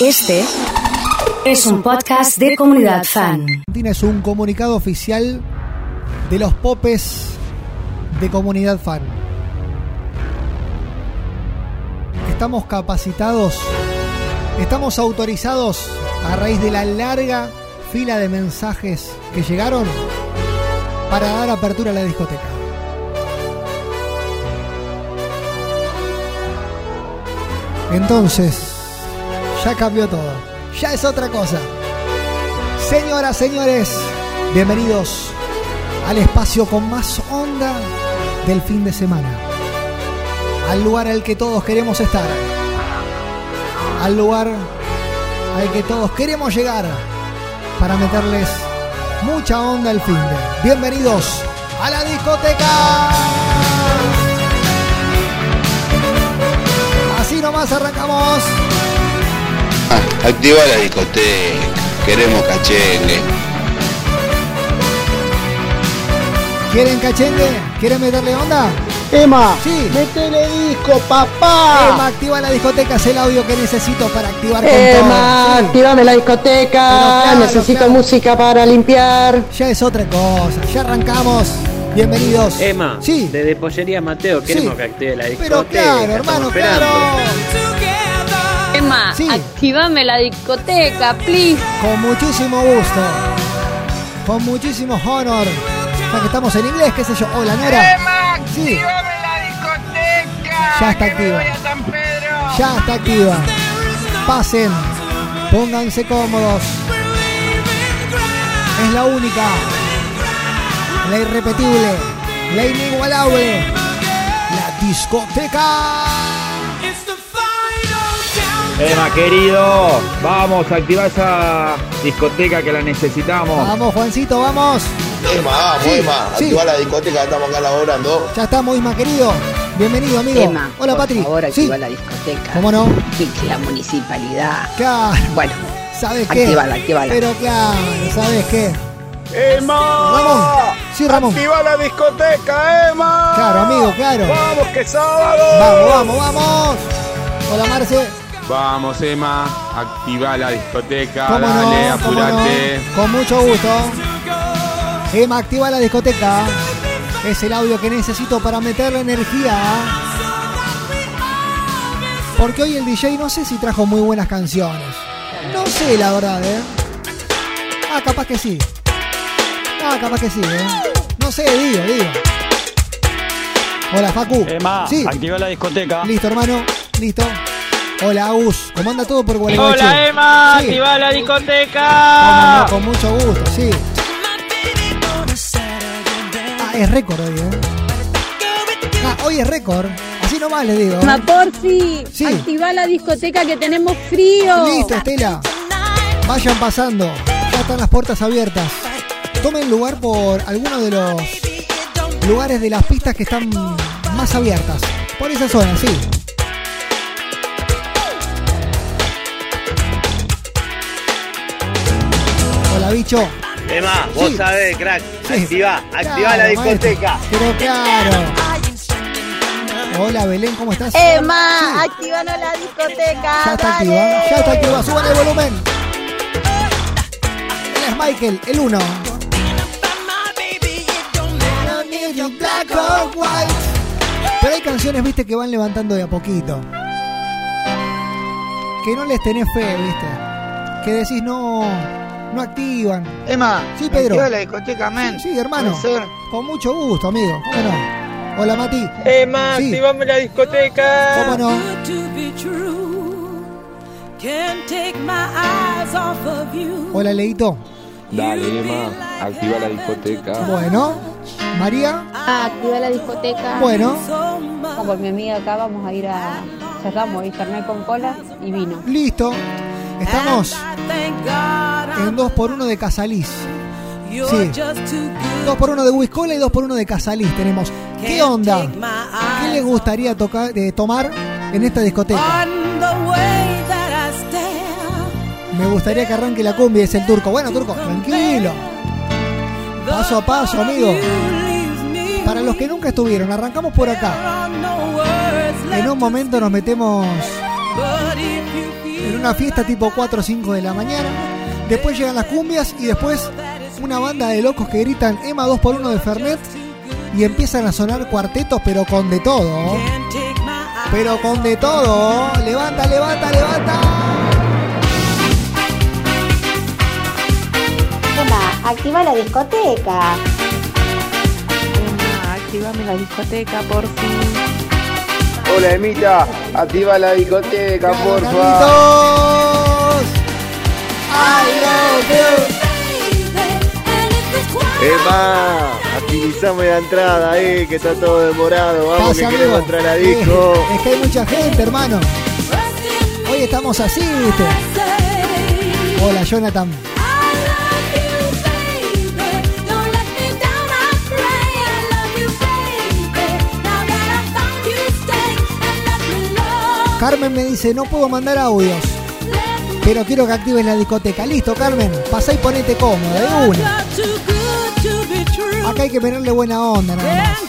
Este es un podcast de comunidad fan. Argentina es un comunicado oficial de los popes de comunidad fan. Estamos capacitados, estamos autorizados a raíz de la larga fila de mensajes que llegaron para dar apertura a la discoteca. Entonces, ya cambió todo. Ya es otra cosa. Señoras, señores, bienvenidos al espacio con más onda del fin de semana. Al lugar al que todos queremos estar. Al lugar al que todos queremos llegar para meterles mucha onda al fin de. Bienvenidos a la discoteca. Así nomás arrancamos. Activa la discoteca. Queremos cachengue. ¿Quieren cachengue? ¿Quieren meterle onda? Emma, Sí. metele disco, papá. Emma, activa la discoteca, es el audio que necesito para activar con Emma, todo. Sí. activame la discoteca. Claro, Necesito claro. música para limpiar. Ya es otra cosa, ya arrancamos. Bienvenidos. Emma, Sí. desde Pollería Mateo queremos Sí. que active la discoteca. Pero claro, estamos hermano, esperando. claro. Emma, Sí. activame la discoteca, please. Con muchísimo gusto. Con muchísimo honor. Ya que estamos en inglés, qué sé yo. Hola, Nora. Sí. Ya está activa. Ya está activa. Pasen. Pónganse cómodos. Es la única. La irrepetible. La inigualable. La discoteca. Emma, querido, vamos a activar esa discoteca que la necesitamos. Vamos, Juancito, vamos. Emma, vamos, Sí, Emma. sí. Activa la discoteca, estamos acá laborando. Ya estamos, Isma, querido. Bienvenido, amigo. Emma, Hola, por Patri. sí. activa la discoteca. ¿Cómo no? Que la municipalidad. Claro. Bueno, ¿Sabes qué? Actívala, actívala. Pero claro, ¿sabes qué? ¡Emma! Ramón. Sí, Ramón. ¡Activa la discoteca, Emma! Claro, amigo, claro. ¡Vamos, que sábado! Vamos, vamos, vamos. Hola, Marce. Vamos, Emma, activa la discoteca, ¿Cómo dale, no? ¿Cómo apurate. no? Con mucho gusto. Emma, activa la discoteca. Es el audio que necesito para meterle energía. Porque hoy el DJ no sé si trajo muy buenas canciones. No sé, la verdad, ¿eh? Ah, capaz que sí. Ah, capaz que sí, ¿eh? No sé, digo, digo. Hola, Facu. Emma, Sí. activa la discoteca. Listo, hermano. Listo. Hola, Agus. ¿Cómo anda todo por Gualeguaychú? Hola, Emma, Sí. activa la discoteca. no, con mucho gusto, sí. Ah, es récord hoy, ¿eh? Ah, hoy es récord. Así nomás le digo. Ma, porfi, Sí. activa la discoteca que tenemos frío. Listo, Estela. Vayan pasando. Ya están las puertas abiertas. Tomen lugar por alguno de los lugares de las pistas que están más abiertas. Por esa zona, sí. Bicho. Emma, vos sabés, crack. Sí. Activa, activa Claro, la discoteca. maestro. Pero claro. Hola, Belén, ¿cómo estás? Emma, Sí. activanos la discoteca. Ya está activa, ya está activa, suban el volumen. Él es Michael, el uno. Pero hay canciones, viste, que van levantando de a poquito. Que no les tenés fe, viste. Que decís, no, no activan. Emma, Sí, Pedro. activa la discoteca, men. Sí, hermano. Con mucho gusto, amigo. ¿Cómo no? Hola, Mati. Emma, Sí. activame la discoteca. ¿Cómo no? Hola, Leito. Dale, Emma, activa la discoteca. Bueno. María. Ah, activa la discoteca. Bueno. Como con mi amiga acá vamos a ir a... Cerramos internet con cola y vino. Listo. Estamos en 2x1 de Casalís. Sí. 2x1 de Wiscola y 2x1 de Casalís tenemos. ¿Qué onda? ¿Qué les gustaría tocar, eh, tomar en esta discoteca? Me gustaría que arranque la cumbia, es el turco. Bueno, turco, tranquilo. Paso a paso, amigo. Para los que nunca estuvieron, arrancamos por acá. En un momento nos metemos en una fiesta tipo 4 o 5 de la mañana. Después llegan las cumbias y después una banda de locos que gritan Emma 2x1 de Fernet y empiezan a sonar cuartetos, pero con de todo. Pero con de todo. Levanta, levanta, levanta. Emma, activa la discoteca. Emma, activame la discoteca, por fin. Hola, Emita. Activa la discoteca, porfa. Emma, activizame la entrada, eh, que está todo demorado. Vamos, Pasa, que queremos amigo. entrar a la disco. Eh, es que hay mucha gente, hermano. Hoy estamos así, ¿viste? Hola, Jonathan. Carmen me dice, no puedo mandar audios, pero quiero que actives la discoteca. Listo, Carmen, pasá y ponete cómoda, de una. Acá hay que ponerle buena onda, nada más.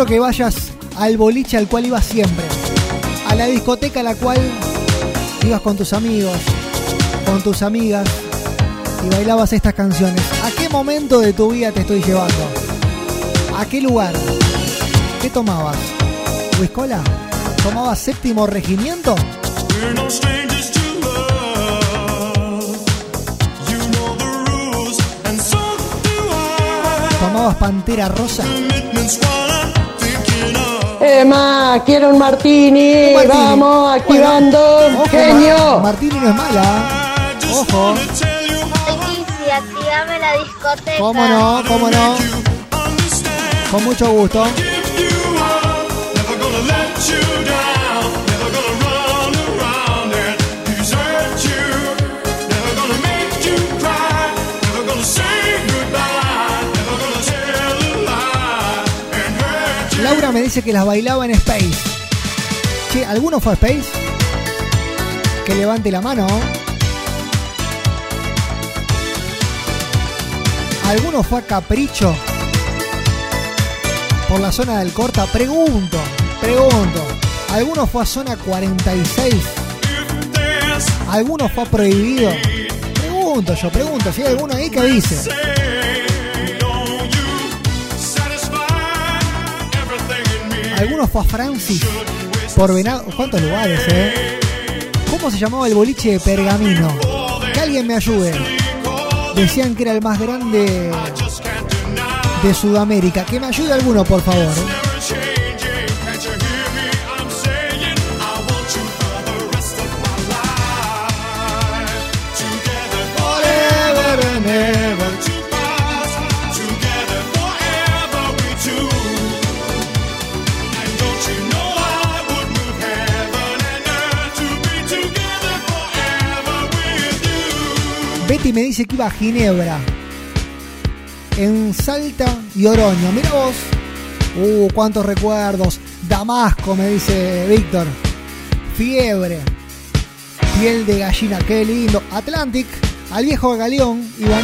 Quiero que vayas al boliche al cual ibas siempre. A la discoteca a la cual ibas con tus amigos, con tus amigas y bailabas estas canciones. ¿A qué momento de tu vida te estoy llevando? ¿A qué lugar? ¿Qué tomabas? ¿Whiskola? ¿Tomabas séptimo regimiento? ¿Tomabas pantera rosa? Emma, quiero un martini. Un martini. Vamos, activando. Ojo, Genio. Ma- Martini no es mala. Ojo. Leticia, activame la discoteca. ¿Cómo no? ¿Cómo no? Con mucho gusto. Me dice que las bailaba en Space. Che, ¿alguno fue a Space? Que levante la mano. ¿Alguno fue a Capricho? Por la zona del Corta. Pregunto, pregunto. ¿Alguno fue a zona 46? ¿Alguno fue Prohibido? Pregunto yo, pregunto. Si hay alguno ahí que dice. ¿Alguno fue a Francis? Por Venado. ¿Cuántos lugares, eh? ¿Cómo se llamaba el boliche de Pergamino? Que alguien me ayude. Decían que era el más grande de Sudamérica. Que me ayude alguno, por favor. Me dice que iba a Ginebra. En Salta y Oroño. Mira vos. Uh, cuántos recuerdos. Damasco, me dice Víctor. Fiebre. Piel de gallina, qué lindo. Atlantic. Al viejo galeón, Iván.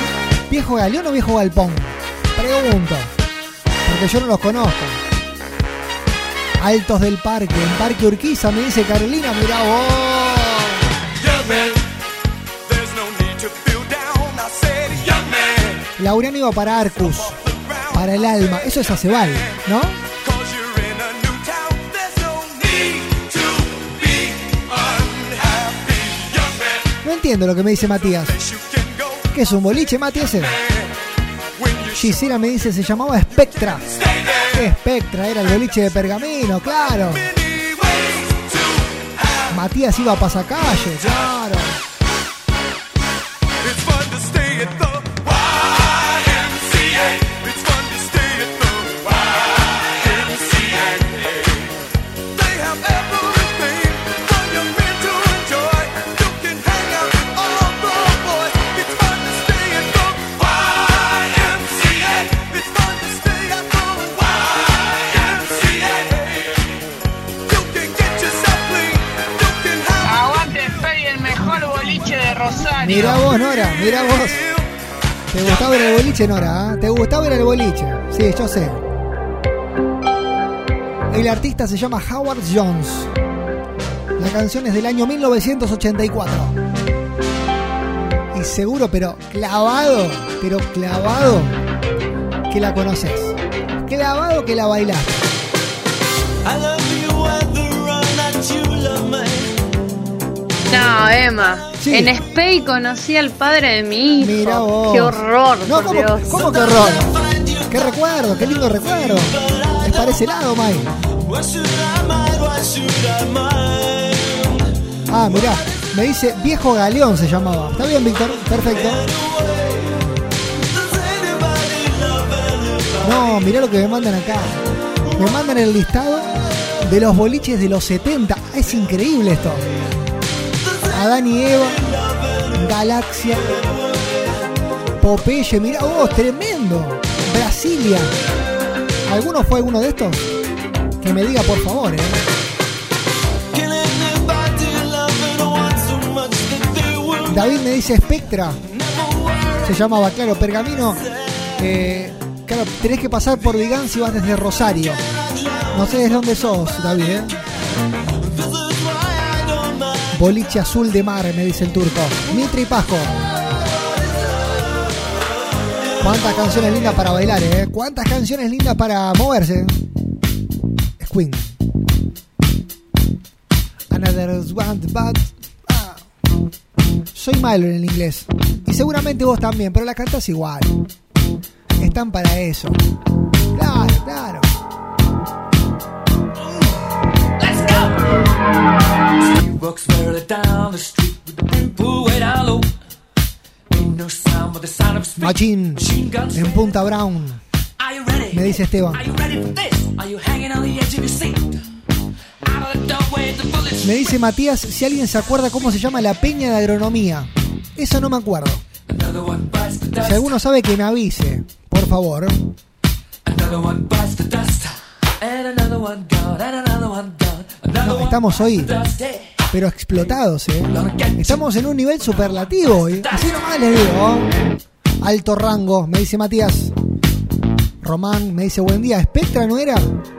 ¿Viejo galeón o viejo galpón? Pregunto. Porque yo no los conozco. Altos del Parque. En Parque Urquiza, me dice Carolina. Mirá vos. Laureano iba para Arcus, para el alma. Eso es Acebal, ¿no? No entiendo lo que me dice Matías. ¿Qué es un boliche, Mati, ese? Gisela me dice, se llamaba Spectra. ¿Qué Spectra? Era el boliche de Pergamino, claro. Matías iba a pasacalle, claro. Boliche, Nora? ah? ¿Te gustaba ir al boliche? Sí, yo sé. El artista se llama Howard Jones. La canción es del año 1984. Y seguro, pero clavado, pero clavado que la conoces. Clavado que la bailaste. No, Emma. Sí. En Spey conocí al padre de mi hijo. Mira vos. Qué horror, No, por ¿cómo, Dios. ¿cómo que horror? Qué recuerdo, qué lindo recuerdo. Es para ese lado, Mike. Ah, mirá, me dice Viejo Galeón se llamaba. Está bien, Víctor, perfecto. No, mirá lo que me mandan acá. Me mandan el listado de los boliches de los 70. Es increíble esto. Adán y Eva, Galaxia, Popeye, mirá vos, tremendo. Brasilia. ¿Alguno fue alguno de estos? Que me diga por favor, eh. David me dice Spectra. Se llamaba, claro, Pergamino. eh, claro, tenés que pasar por Vigán si vas desde Rosario. No sé de dónde sos, David, ¿eh? Boliche azul de mar, me dice el turco. Mitre y Pasco. Cuántas canciones lindas para bailar, ¿eh? Cuántas canciones lindas para moverse. Queen. Another one, but... ah. Soy malo en el inglés. Y seguramente vos también, pero la cantas igual. Están para eso. Claro, claro. Machín en Punta Brown. Me dice Esteban. Me dice Matías si alguien se acuerda cómo se llama la peña de agronomía. Eso no me acuerdo. Si alguno sabe que me avise, por favor. No, estamos hoy, pero explotados, ¿eh? Estamos en un nivel superlativo hoy. Así nomás les digo. Alto rango, me dice Matías. Román me dice buen día. ¿Spectra no era?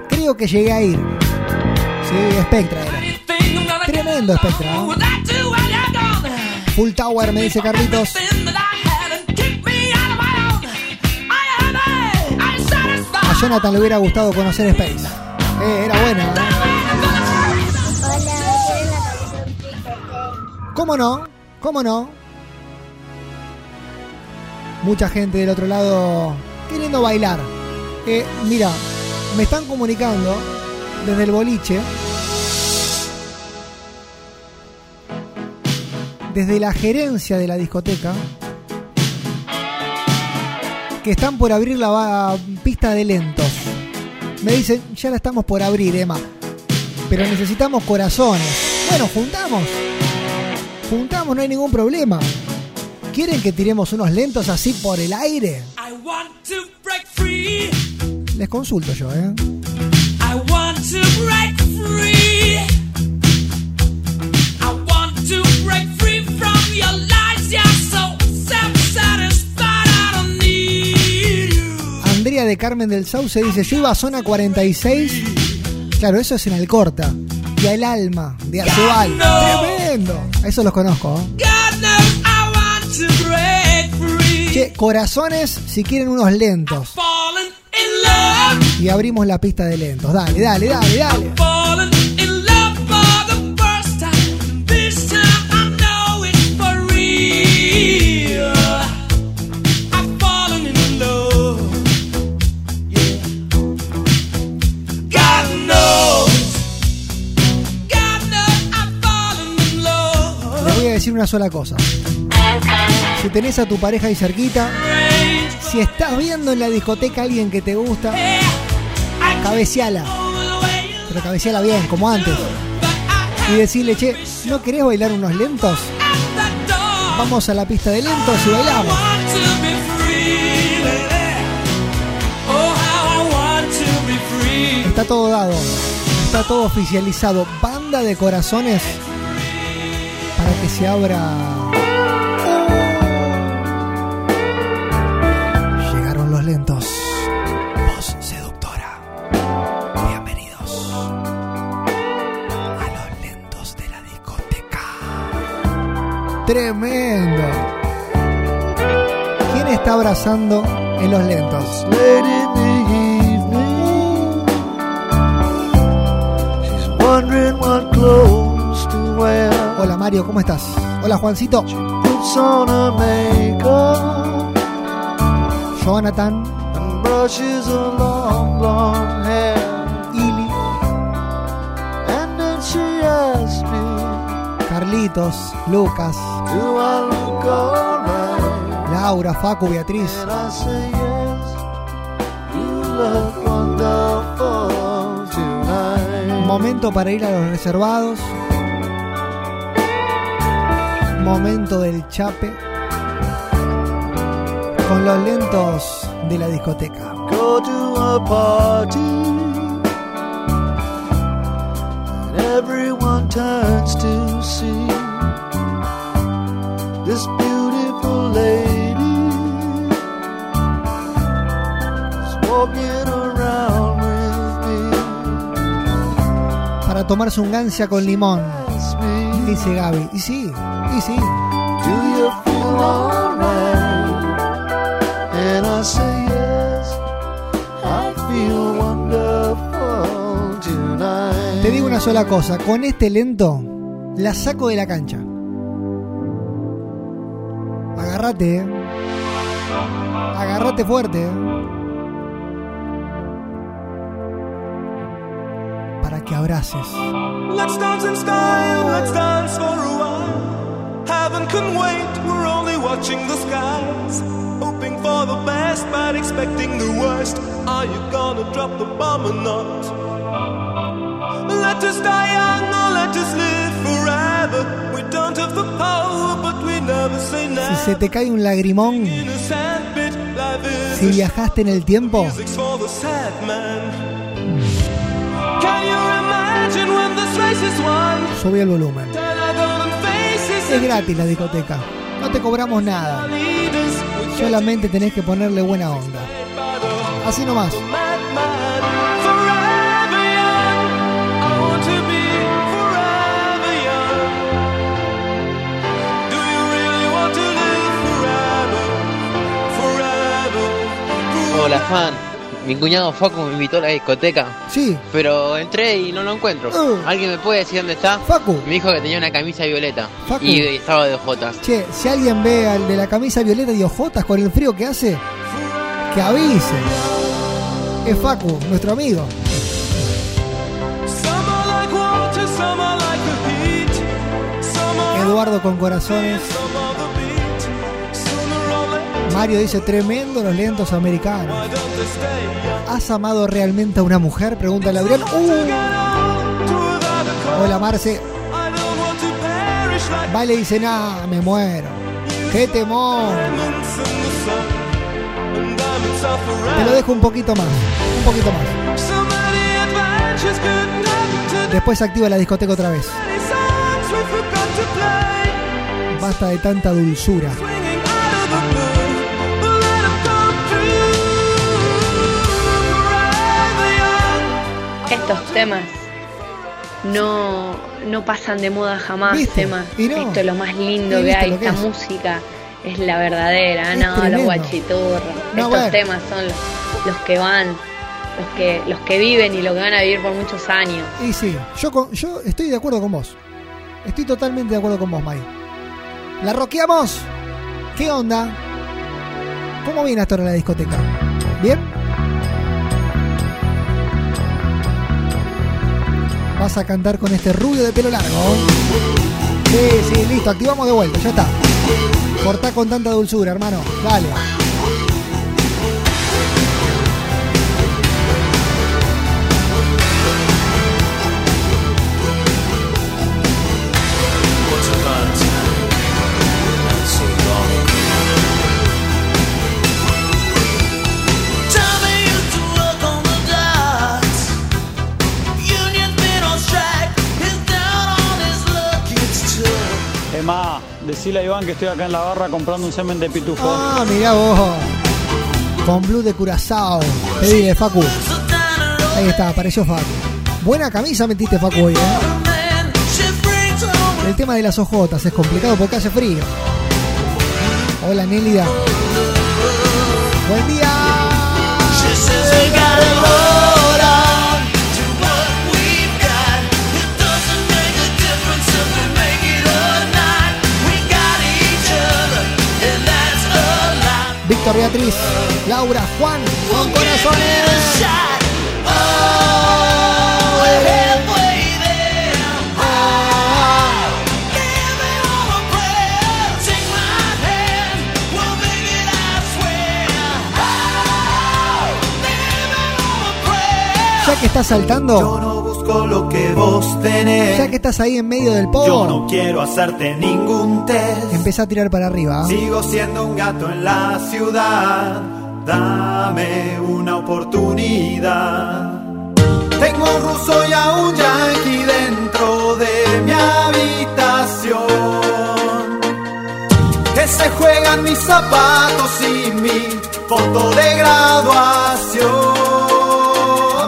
Creo que llegué a ir. Sí, Spectra era. Tremendo Spectra. ¿no? Full Tower me dice Carlitos. A Jonathan le hubiera gustado conocer Space. Eh, era buena. ¿eh? ¿Cómo no? ¿Cómo no? Mucha gente del otro lado queriendo bailar. Eh, mira, me están comunicando desde el boliche. Desde la gerencia de la discoteca. Que están por abrir la pista de lentos. Me dicen, ya la estamos por abrir, Emma. Pero necesitamos corazones. Bueno, juntamos. Juntamos, no hay ningún problema. ¿Quieren que tiremos unos lentos así por el aire? Les consulto yo, ¿eh? Andrea de Carmen del Sauce dice, yo iba a zona 46. Claro, eso es en Alcorta. Y al alma de Acebal. Tremendo. A eso los conozco. ¿eh? Che, corazones si quieren unos lentos. Y abrimos la pista de lentos. Dale, dale, dale, dale. Decir una sola cosa. Si tenés a tu pareja ahí cerquita, si estás viendo en la discoteca a alguien que te gusta, cabeceala. Pero cabeceala bien, como antes. Y decirle, che, ¿no querés bailar unos lentos? Vamos a la pista de lentos y bailamos. Está todo dado. Está todo oficializado. Banda de corazones que se abra. Llegaron los lentos. Voz seductora. Bienvenidos a los lentos de la discoteca. Tremendo. ¿Quién está abrazando en los lentos? She's wondering what clothes to wear. Hola Mario, ¿cómo estás? Hola Juancito. Jonathan. Ili. Carlitos. Lucas. Laura, Facu, Beatriz. Momento para ir a los reservados. Momento del chape. Con los lentos de la discoteca. go to a party and everyone turns to see this beautiful lady is walking around with me. Para tomarse un gancia con limón. Dice Gaby. Y sí, y sí. do you feel alright? And I say yes, I feel wonderful tonight. Te digo una sola cosa. Con este lento la saco de la cancha. Agárrate, eh. Agárrate fuerte, eh. Para que abraces. Let's dance in style, let's dance for a. Heaven can wait, we're only watching the skies. Hoping for the best, but expecting the worst. Are you gonna drop the bomb or not? Let us die young or let us live forever. We don't have the power, but we never say Si never. se te cae un lagrimón, si viajaste en el tiempo, sube el volumen. Es gratis la discoteca. No te cobramos nada. Solamente tenés que ponerle buena onda. Así nomás. Hola, fan. Mi cuñado Facu me invitó a la discoteca, Sí, pero entré y no lo encuentro. Uh. ¿Alguien me puede decir dónde está? Facu. Me dijo que tenía una camisa violeta Facu. y estaba de ojotas. Che, si alguien ve al de la camisa violeta y ojotas con el frío que hace, que avise. Es Facu, nuestro amigo. Eduardo con corazones. Mario dice, tremendo los lentos americanos. ¿Has amado realmente a una mujer? Pregunta Lauriel. Uh, hola Marce. Vale dice, nah, me muero. ¡Qué temor! Te lo dejo un poquito más. Un poquito más. Después activa la discoteca otra vez. Basta de tanta dulzura. Estos temas no, no pasan de moda jamás, ¿Viste? Y no. Esto es lo más lindo ¿Y que hay. que Esta es? música es la verdadera, Es no, los guachiturros. No, Estos bueno. temas son los, los que van, los que, los que viven y los que van a vivir por muchos años. Y sí, yo, con- yo estoy de acuerdo con vos. Estoy totalmente de acuerdo con vos, Mai. ¿La roqueamos? ¿Qué onda? ¿Cómo viene hasta ahora la discoteca? ¿Bien? Vas a cantar con este rubio de pelo largo. Sí, sí, listo, activamos de vuelta, ya está. Cortá con tanta dulzura, hermano. Dale. Que estoy acá en la barra comprando un semen de pitufo. Ah, mirá vos. Con blue de Curazao. Pedile, Facu. Ahí está, apareció Facu. Buena camisa metiste, Facu, hoy, ¿eh? El tema de las ojotas es complicado porque hace frío. Hola Nélida. Buen día. Víctor Beatriz, Laura, Juan, con corazones. Que estás saltando, Lo que vos tenés. ya que estás ahí en medio del Yo pogo, no quiero hacerte ningún test. empieza a tirar para arriba. Sigo siendo un gato en la ciudad. Dame una oportunidad. Tengo un ruso y a un yankee dentro de mi habitación. Que se juegan mis zapatos y mi foto de graduación.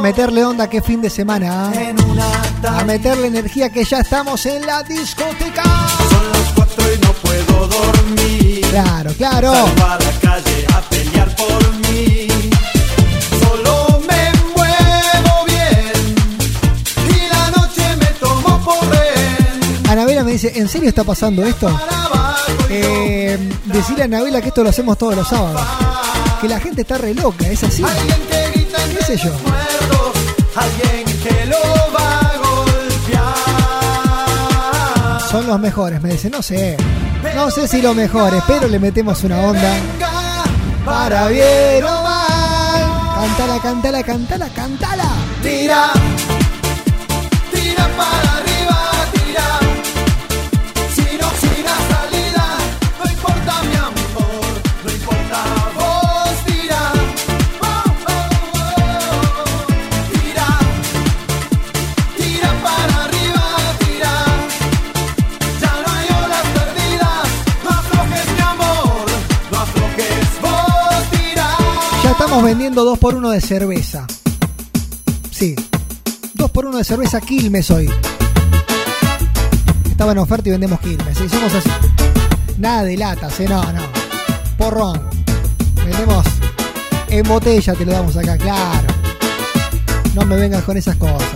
Meterle onda que fin de semana. ¿ah? A meterle energía que ya estamos en la discoteca. Son las cuatro y no puedo dormir. Claro, claro. Salgo a la calle a pelear por mí. Solo me muevo bien y la noche me tomo por rehén. Anabela me dice, ¿en serio está pasando esto? Eh, decirle a Anabela que esto lo hacemos todos los sábados. Que la gente está re loca, es así. ¿Qué sé yo? Son los mejores, me dice, no sé. No sé si los mejores, pero le metemos una onda. Para bien o mal. Cantala, cantala, cantala, cantala. Tira, tira para estamos vendiendo 2 por 1 de cerveza. Sí. 2 por 1 de cerveza Quilmes hoy. Estaba en oferta y vendemos Quilmes. ¿sí? Somos así. Nada de latas, ¿eh? No, no. Porrón. Vendemos en botella, te lo damos acá, claro. No me vengas con esas cosas.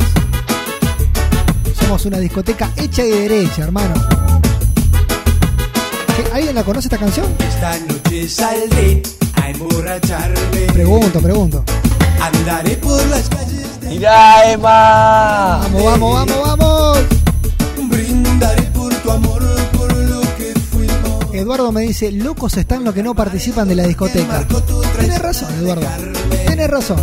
Somos una discoteca hecha y derecha, hermano. ¿Alguien la conoce esta canción? Esta noche saldré a emborracharme. Pregunto, pregunto. Andaré por las calles de ¡Mirá, Emma! Vamos, vamos, vamos, vamos. Brindaré por tu amor, por lo que fuimos. Eduardo me dice, locos están los que no participan de la discoteca. Tienes razón, Eduardo. Tienes razón.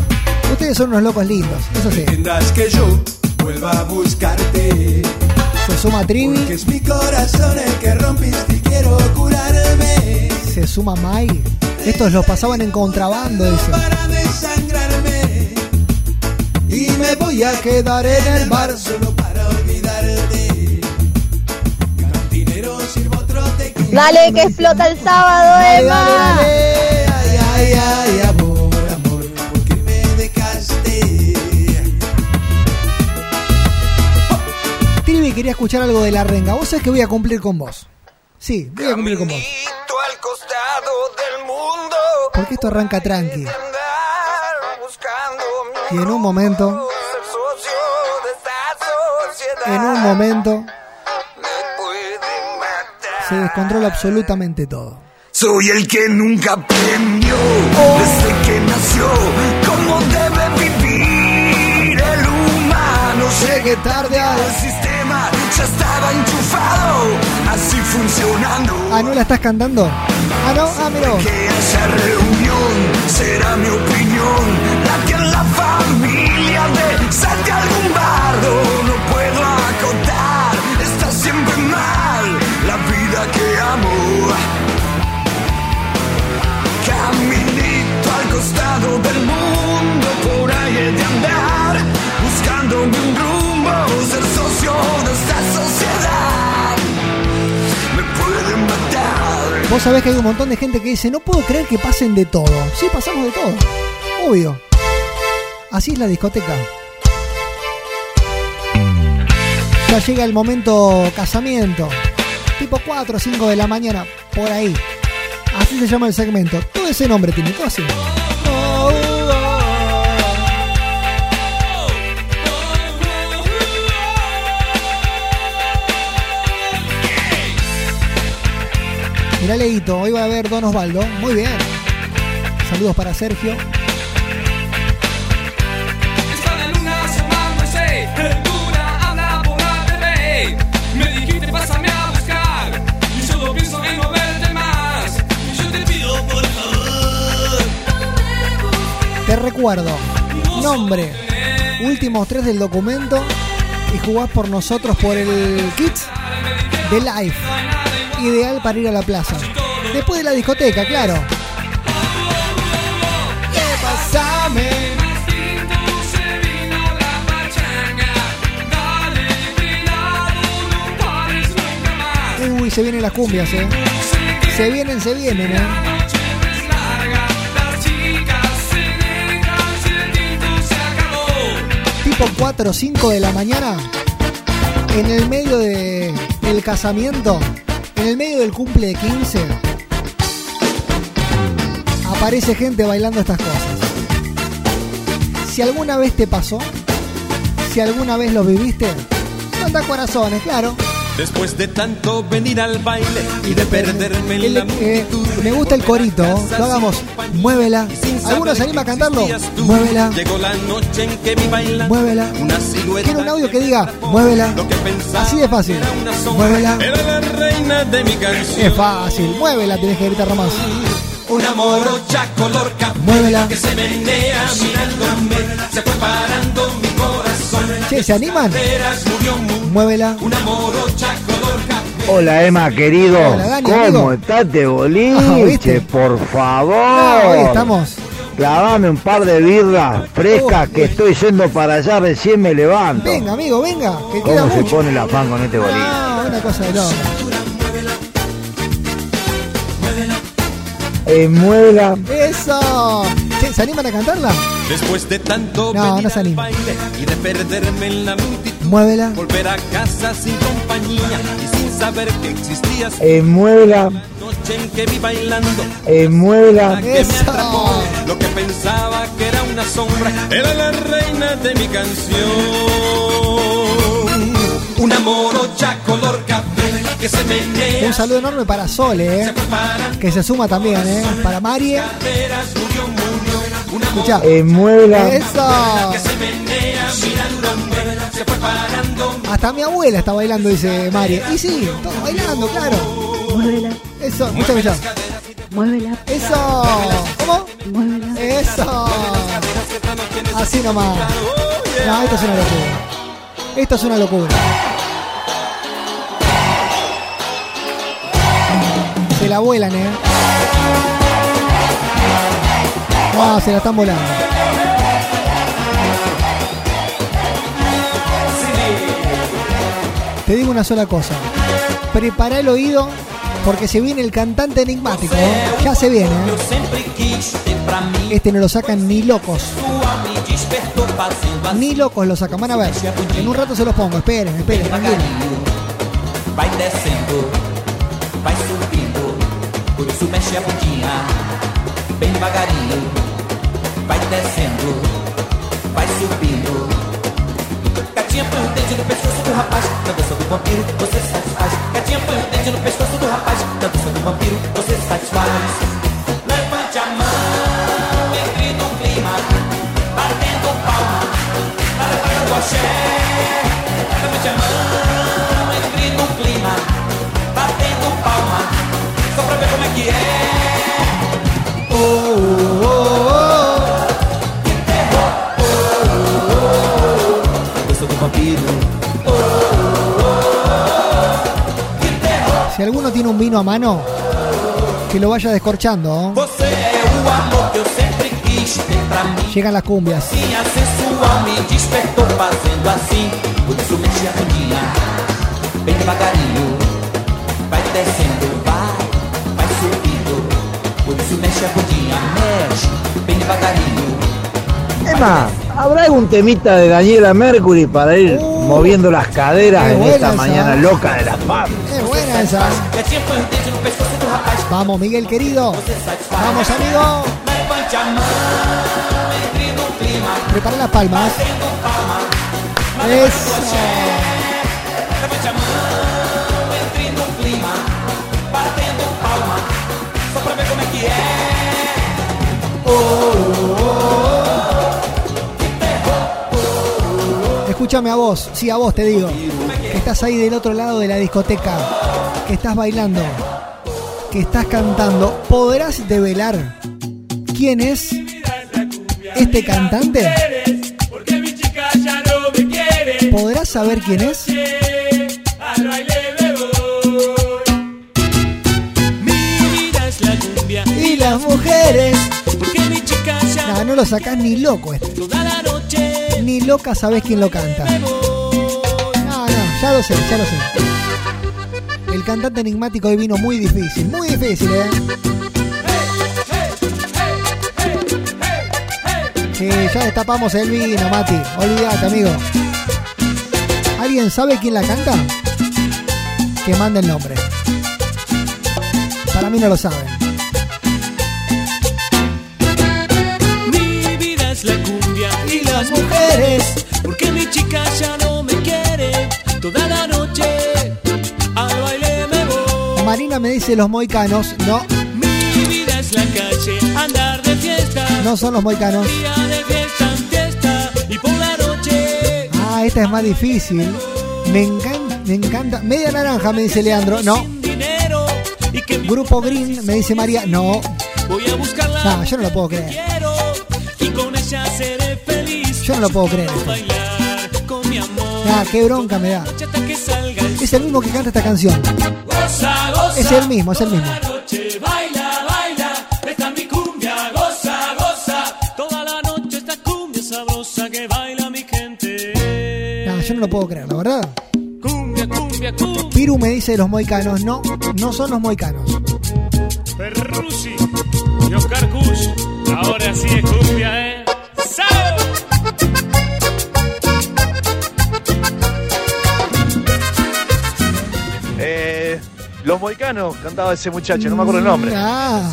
Ustedes son unos locos lindos, eso sí. Entiendas que yo vuelva a buscarte. Se suma Trivi, Que es mi corazón el que rompiste y quiero curarme. se suma Mai. Estos los pasaban en contrabando, dice. Para desangrarme. Y me voy a quedar en el bar solo para olvidarte. Cantinero, sirvo otro tequila. Dale que explota el sábado, Dale, Emma. dale, dale. Ay, ay, ay, amor, amor, ¿por qué me dejaste? Trivi quería escuchar algo de la renga. Vos sabés que voy a cumplir con vos. Sí, voy a cumplir con vos. Porque esto arranca tranqui. Y en un momento, en un momento, se descontrola absolutamente todo. Soy el que nunca aprendió desde que nació cómo debe vivir el humano. Llegué tarde al sistema, ya estaba enchufado, así funcionando. Ah, ¿no la estás cantando? Ah, no, ah, mira. Que esa reunión será mi opinión, la que en la familia de salte algún bardo no puedo acotar. Está siempre mal la vida que amo. Caminito al costado del mundo, por ahí he de andar, buscando un Vos sabés que hay un montón de gente que dice, no puedo creer que pasen de todo. Sí, pasamos de todo. Obvio. Así es la discoteca. Ya llega el momento casamiento. Tipo 4 o 5 de la mañana, por ahí. Así se llama el segmento. Todo ese nombre tiene, todo así. Mirá Leito, hoy va a haber Don Osvaldo. Muy bien. Saludos para Sergio. Te recuerdo. Nombre. Últimos tres del documento. Y jugás por nosotros por el kit de live. Ideal para ir a la plaza. Después de la discoteca, claro. Uy, se vienen las cumbias, eh. Se vienen, se vienen, eh. Tipo 4 o 5 de la mañana. En el medio de, del casamiento. En el medio del cumple de 15. Aparece gente bailando estas cosas. Si alguna vez te pasó. Si alguna vez lo viviste. Manda corazones, claro. Después de tanto venir al baile y de perderme la Eh, me gusta el corito, lo hagamos. Muévela. ¿Alguno se anima a cantarlo? Muévela. Llegó la noche en que vi bailando Muévela. una silueta. Quiero un audio que diga, muévela. Lo que Así de fácil. era una sombra. Muévela. Era la reina de mi canción. Es fácil, muévela, tienes que gritar nomás. Una morocha color café Muévela. que se menea mirándome. Se fue parando mi corazón. Che, ¿se animan? Muévela. Una morocha color café. Hola Emma, querido. Hola, Dani, ¿Cómo amigo. estás de Ah, boliche? ¿viste? Por favor. Ah, hoy estamos. Clavame un par de birras frescas Oh, que estoy yendo para allá, recién me levanto. Venga, amigo, venga, que queda ¿Cómo se mucho. pone la fan con este boliche? Ah, una cosa de loco. Eh, muela. Eso. Che, ¿se animan a cantarla? Después de tanto No, venir no se al anima. baile y de perderme en la multitud. Muévela. Volver a casa sin compañía y sin saber que existías. Eh, muela. Noche en que vi bailando. Eh, muela. la que me atrapó. Lo que pensaba que era una sombra era la reina de mi canción. Una morocha color café que se menea. Un saludo enorme para Sole, eh. Que se suma también, eh. Para Marie. Escucha. Eh, muela. Eso. Hasta mi abuela está bailando, dice Marie. Y sí, todos bailando, claro. Muévela, Eso, escúchame ya. muévela, Eso. ¿Cómo? muévela. Eso. Así nomás. No, esto es una locura. Esto es una locura. Se la vuelan, eh. No, se la están volando. Te digo una sola cosa. Prepara el oído porque se viene el cantante enigmático. Ya se viene. ¿eh? Este no lo sacan ni locos. Ni locos lo sacan. Van a ver. En un rato se los pongo. Esperen, esperen, tranquilo. Bem devagarinho. Vai descendo, vai subindo. Gatinha põe o dente no pescoço do rapaz. Na dança do vampiro, você satisfaz. Gatinha põe o dente no pescoço do rapaz. Na dança do vampiro, você satisfaz. Levante a mão, entre no clima. Batendo palma. Para para o axé. Levante a mão, alguno tiene un vino a mano, que lo vaya descorchando. Você é o amor que eu sempre quis ter pra mim. Llegan las cumbias. Devagarinho. Emma, ¿habrá algún temita de Daniela Mercury para ir moviendo las caderas en esta esa. mañana loca de la fama. Es buena esa. Vamos, Miguel querido. Vamos, amigo. Prepara las palmas. Eso. Escúchame a vos, sí a vos te digo, que estás ahí del otro lado de la discoteca, que estás bailando, que estás cantando, ¿podrás develar quién es este cantante? ¿Podrás saber quién es? Y las mujeres. No, no lo sacás ni loco este. Ni loca sabés quién lo canta. No, no, ya lo sé, ya lo sé. El cantante enigmático hoy vino muy difícil, muy difícil, ¿eh? Sí, ya destapamos el vino, Mati. Olvídate, amigo. ¿Alguien sabe quién la canta? Que mande el nombre. Para mí no lo saben. Mujeres. Porque mi chica ya no me quiere. Toda la noche al baile me voy. Marina me dice los moicanos. No, Mi vida es la calle, andar de fiesta. no son los moicanos. Día de fiesta en fiesta. Y por la noche Ah, esta es más difícil. Me encanta, me encanta. Media naranja, me dice Leandro. No. Grupo Green, me dice María. No. voy a buscarla. No, yo no lo puedo creer. Yo no lo puedo creer. Amor. Ah, qué bronca me da. Es el mismo que canta esta canción. Es el mismo, es el mismo. No, yo no lo puedo creer, la verdad. Piru me dice los moicanos. No, no son los moicanos. Perrusi y Oscar Kush. Ahora sí es cumbia, eh. Los moicanos cantaba ese muchacho, no me acuerdo el nombre. Ah,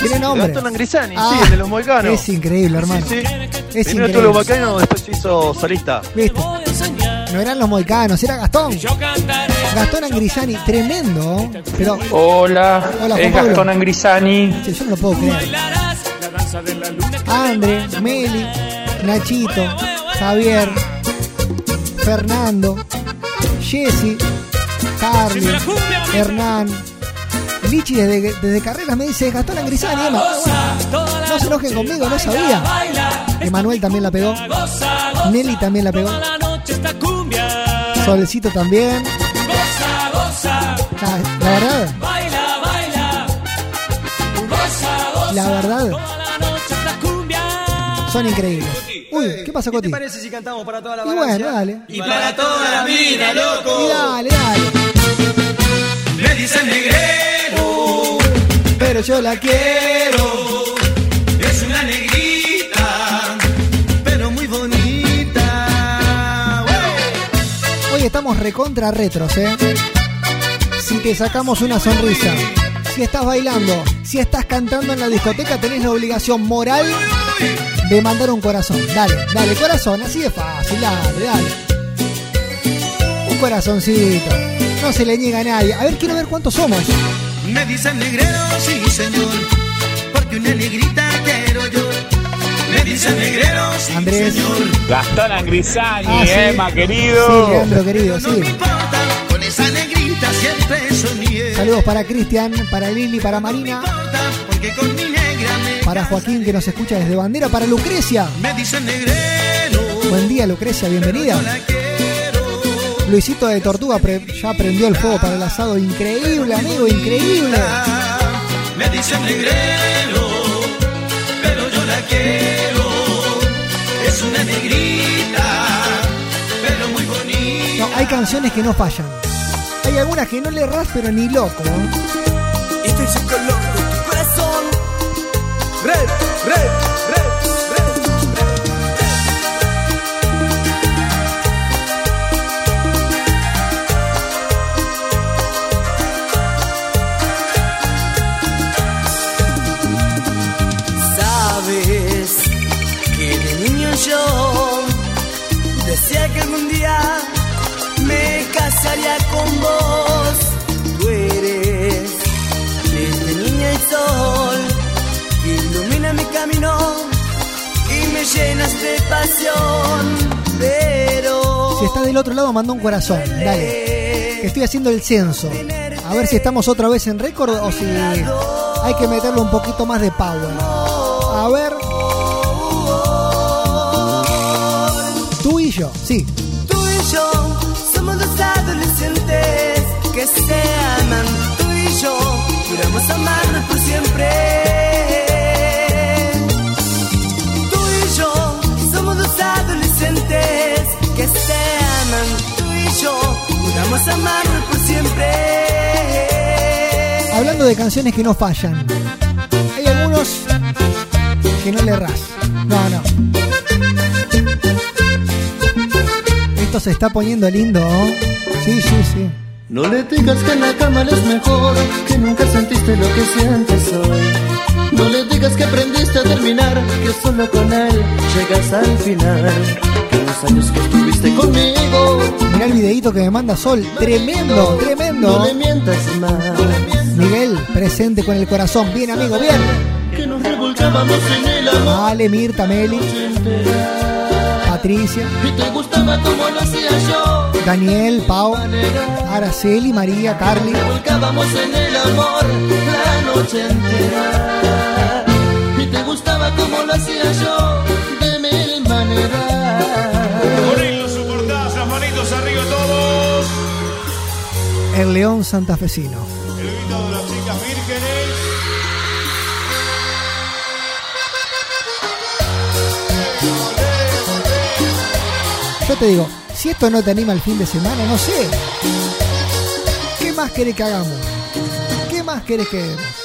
tiene nombre. Gastón Angrisani, Ah, sí, el de los moicanos. Es increíble, hermano. Sí, sí. Es Primero estuvo los increíble. moicanos, después se hizo solista. ¿Viste? No eran los moicanos, era Gastón. Gastón Angrisani, tremendo. Pero, Hola, Hola, es Pablo. Gastón Angrisani. che, yo no lo puedo creer. Andre, Meli, Nachito, Javier, Fernando, Jesse, Carly, Hernán. Lichi desde, desde carreras me dice Gastón Angrisani, Emma. No se enojen conmigo, no sabía. Emanuel también la pegó. Nelly también la pegó. Solecito también. Goza. La, la verdad, la verdad, son increíbles. Uy, ¿qué pasa, Coti? parece si cantamos para toda la Y bueno, dale. Y para toda la vida, Y loco. dale, dale. Me dicen negrero, Pero yo la quiero. es una negrita, pero muy bonita. Hoy estamos recontra retros, ¿eh? Si te sacamos una sonrisa, si estás bailando, si estás cantando en la discoteca, tenés la obligación moral de mandar un corazón. Dale, dale, corazón, así de fácil, dale, dale. Un corazoncito. No se le niega a nadie. A ver, quiero ver cuántos somos. Me dicen negrero, sí señor, porque una negrita quiero yo. Me dicen negrero, sí Andrés. señor. Gastón Angrisani, Ah, sí. Emma, Sí, querido. Leandro, querido, No sí. me importa, con esa negrita siempre soñé. Saludos para Cristian, para Lili, para Marina, Porque con para Joaquín que nos escucha desde Bandera, para Lucrecia. Me dicen negrero, Buen día, Lucrecia, bienvenida. Luisito de Tortuga ya prendió el fuego para el asado. Increíble, amigo, increíble. me dicen negrero, pero yo la quiero. Es una negrita, pero muy bonita. No, hay canciones que no fallan. Hay algunas que no le erras, pero ni loco. Este es red, red, red. Sabes que de niño yo decía que algún día me casaría con vos. Llenas de pasión, pero... Si está del otro lado, manda un corazón. Dale. Que estoy haciendo el censo. A ver si estamos otra vez en récord o si hay que meterle un poquito más de power. A ver. Tú y yo, sí. Tú y yo somos dos adolescentes que se aman. Tú y yo juramos amarnos por siempre. Juramos amarnos por siempre. Hablando de canciones que no fallan. Hay algunos que no le erras. No, no. Esto se está poniendo lindo. ¿oh? Sí, sí, sí. No le digas que en la cama es mejor, que nunca sentiste lo que sientes hoy. No le digas que aprendiste a terminar, que solo con él llegas al final. Que los años que estuviste conmigo. Mirá el videito que me manda Sol. Tremendo, tremendo. No le mientas más. Miguel, presente con el corazón. Bien, amigo, bien. Que nos revolcábamos en el amor. Ale, Mirta, Meli. Patricia. Y te gustaba como lo hacía yo. Daniel, Pau, Araceli, María, Carly. Volcábamos en el amor la noche entera. Y te gustaba como lo hacía yo, de mil maneras. El León Santafesino. El grito de las chicas vírgenes. Yo te digo, si esto no te anima el fin de semana, no sé. ¿Qué más querés que hagamos? ¿Qué más querés que hagamos?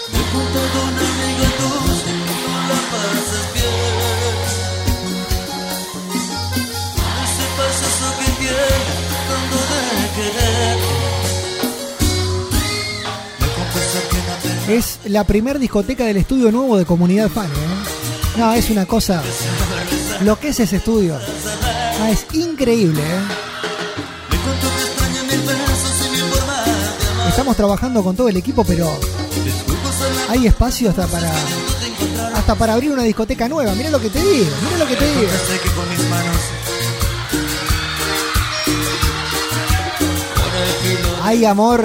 Es la primer discoteca del estudio nuevo de Comunidad Fan. ¿eh? No, es una cosa. Lo que es ese estudio. Ah, es increíble. ¿eh? Estamos trabajando con todo el equipo, pero hay espacio hasta para hasta para abrir una discoteca nueva. Mira lo que te digo, mira lo que te digo. Ay, amor,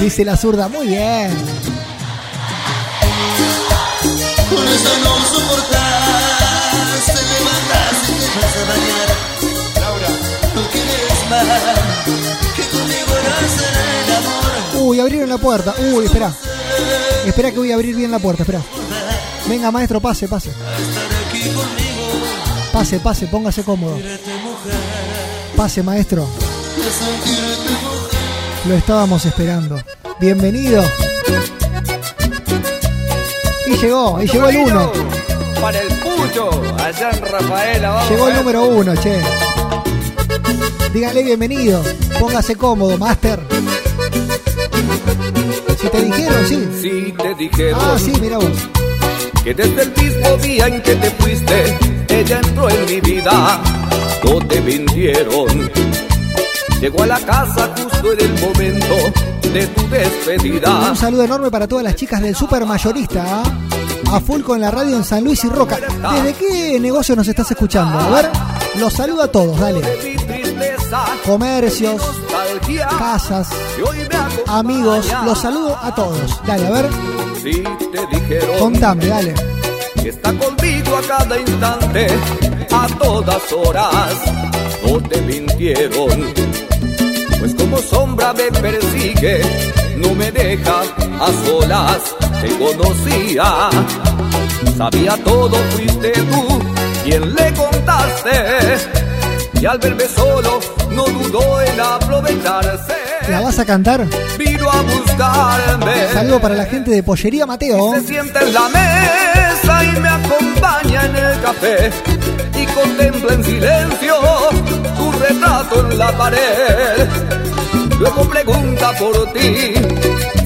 dice la zurda. Muy bien. Con eso no soportas, te levantas y te vas a bañar. Laura, No quieres más que conmigo hacer el amor. Uy, abrieron la puerta. Uy, espera. Espera que voy a abrir bien la puerta, espera. Venga, maestro, pase, pase. Pase, pase, póngase cómodo. Pase, maestro. Lo estábamos esperando. Bienvenido. Y llegó, y llegó el uno. Para el pucho, allá en Rafaela, vamos. Llegó el eh. número uno, che. Dígale bienvenido. Póngase cómodo, master. Si te dijeron, sí. Si te dijeron Ah, sí, mira vos. que desde el mismo día en que te fuiste, ella entró en mi vida, no te mintieron. Llegó a la casa justo en el momento de tu despedida. Un saludo enorme para todas las chicas del super mayorista. ¿ah? A full con la radio en San Luis y Roca. ¿Desde qué negocio nos estás escuchando? A ver, los saludo a todos, dale. Comercios, casas, amigos, los saludo a todos. Dale, a ver, contame, dale. está conmigo a cada instante, a todas horas, no te mintieron. Como sombra me persigue, no me deja a solas, te conocía. Sabía todo, fuiste tú quien le contaste. Y al verme solo, no dudó en aprovecharse. ¿La vas a cantar? Vino a buscarme. Saludo para la gente de Pollería Mateo. Se sienta en la mesa y me acompaña en el café y contempla en silencio tu retrato en la pared. Luego pregunta por ti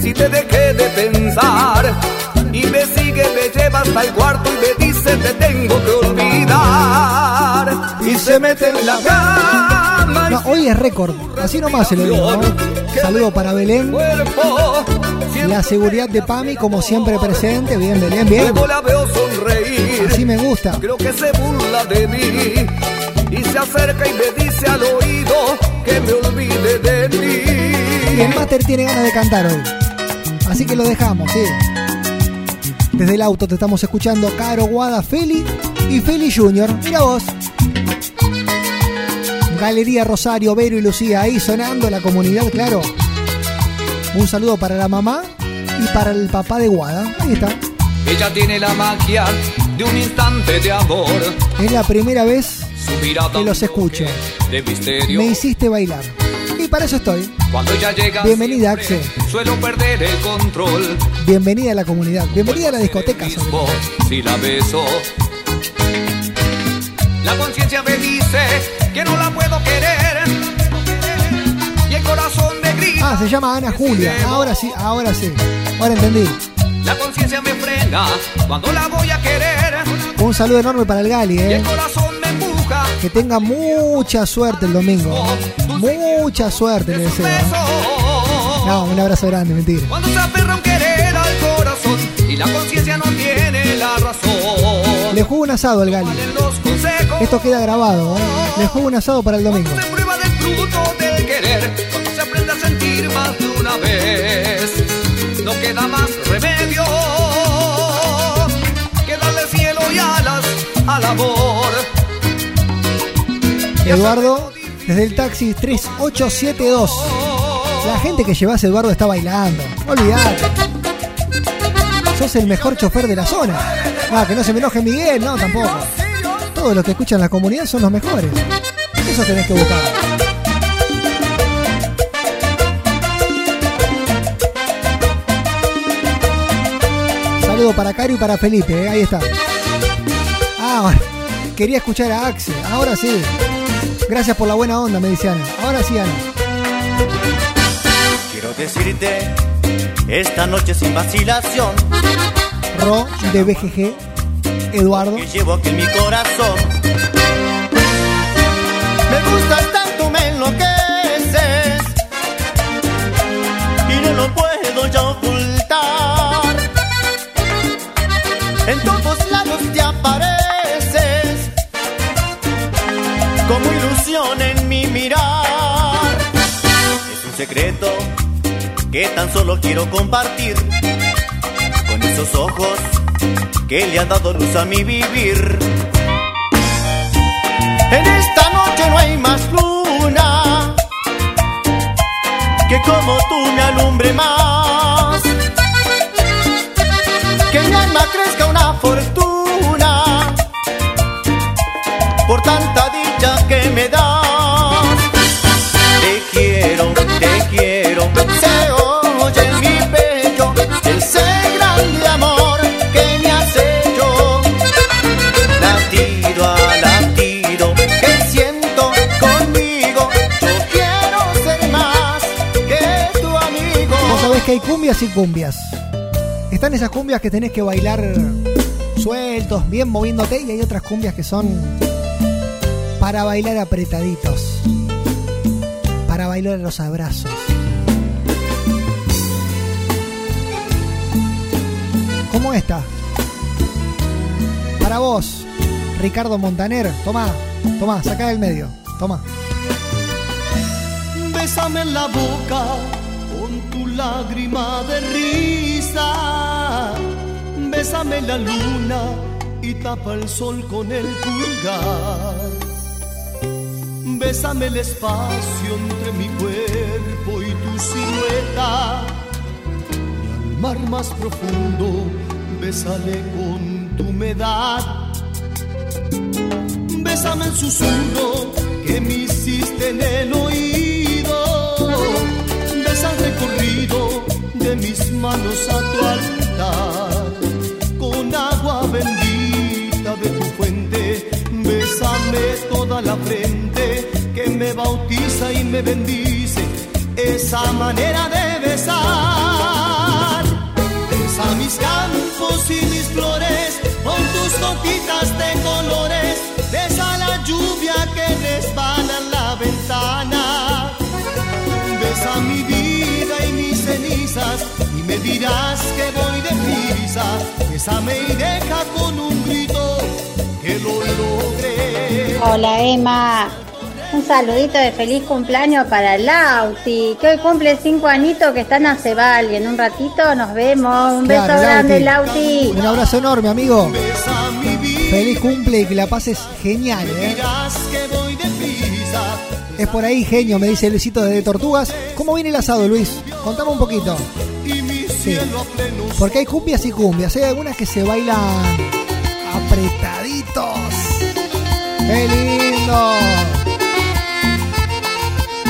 si te dejé de pensar y me sigue, me lleva hasta el cuarto y me dice te tengo que olvidar y se mete en la cama No, hoy es récord. Así nomás se lo digo. ¿no? Saludo para Belén. La seguridad de Pami, como siempre presente. Bien, Belén, bien. Luego la veo sonreír. Así me gusta. Creo que se burla de mí. Y se acerca y me dice al oído que me olvide de ti. El Master tiene ganas de cantar hoy. Así que lo dejamos, sí. Desde el auto te estamos escuchando Caro Guada, Feli y Feli Junior. Mira vos. Galería Rosario, Vero y Lucía, ahí sonando la comunidad, claro. Un saludo para la mamá y para el papá de Guada. Ahí está. Ella tiene la magia de un instante de amor. Es la primera vez que los escucho. de misterio. Me hiciste bailar. Y para eso estoy. Cuando ella llega, Bienvenida, Axe. suelo perder el control. Bienvenida a la comunidad. Bienvenida a la discoteca. todo. Si la beso, la conciencia me dice que no la puedo querer. Y el corazón me grita. Ah, se llama Ana Julia. Ahora sí, ahora sí. Ahora entendí. La conciencia me frena cuando la voy a querer. Un saludo enorme para el Gali, Y eh. el corazón me empuja. Que tenga mucha suerte el domingo. Mucha suerte, le deseo. No, un abrazo grande, mentira. Cuando se aferra un querer al corazón y la conciencia no tiene la razón. Le juego un asado al Gali. Esto queda grabado, ¿eh? Le juego un asado para el domingo. se prueba del fruto del querer. Cuando se aprende a sentir más de una vez, no queda más remedio que darle cielo y alas al amor. Eduardo, desde el taxi 3872. La gente que llevas Eduardo está bailando. Olvídate. Sos el mejor chofer de la zona. Ah, que no se me enoje Miguel, no, tampoco. Todos los que escuchan la comunidad son los mejores. Eso tenés que buscar. Saludo para Caro y para Felipe, eh, ahí está. Ah, quería escuchar a Axe, ahora sí. Gracias por la buena onda, me dice Ana. Ahora sí, Ana. Quiero decirte esta noche sin vacilación Ro de BGG, Eduardo. que llevo aquí en mi corazón. Me gustas tanto, me enloqueces y no lo puedo ya ocultar. En todos lados te apareces mi mirar. Es un secreto que tan solo quiero compartir con esos ojos que le han dado luz a mi vivir. En esta noche no hay más luna que como tú me alumbre más. Que mi alma crezca una fortuna por tanta dicha que me das. Cumbias y cumbias. Están esas cumbias que tenés que bailar sueltos, bien moviéndote, y hay otras cumbias que son para bailar apretaditos. Para bailar los abrazos. Como esta. Para vos, Ricardo Montaner. Toma, toma, saca del medio. Toma. Bésame en la boca lágrima de risa. Bésame la luna y tapa el sol con el pulgar. Bésame el espacio entre mi cuerpo y tu silueta. Y al mar más profundo, bésale con tu humedad. Bésame el susurro que me hiciste en el oído. Besa el recorrido de mis manos a tu altar. Con agua bendita de tu fuente, bésame toda la frente que me bautiza y me bendice. Esa manera de besar. Besa mis campos y mis flores con tus gotitas de colores. Besa la lluvia que resbala la Bésame y deja con un grito que lo logré. Hola Emma, un saludito de feliz cumpleaños para Lauti, que hoy cumple cinco añitos que está en Acebal y en un ratito nos vemos. Un beso grande Lauti. Un abrazo enorme, amigo. Feliz cumple y que la pases genial, ¿eh? Que voy deprisa. Es por ahí, genio, me dice Luisito de Tortugas. ¿Cómo viene el asado, Luis? Contame un poquito. Sí. Porque hay cumbias y cumbias. Hay algunas que se bailan apretaditos. ¡Qué lindo!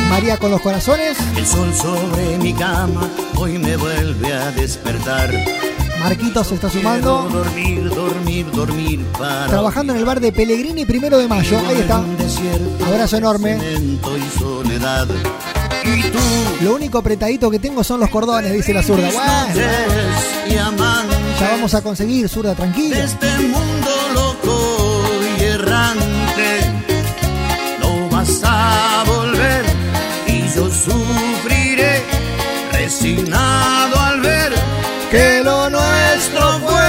María con los corazones. El sol sobre mi cama hoy me vuelve a despertar. Marquitos se está sumando. Quiero dormir, dormir, dormir para Trabajando en el bar de Pellegrini, primero de mayo. Ahí está. Abrazo enorme. y soledad. Lo único apretadito que tengo son los cordones, dice la zurda. Bueno, ya vamos a conseguir, zurda, tranquila. este mundo loco y errante. No vas a volver y yo sufriré resignado al ver Que lo nuestro fue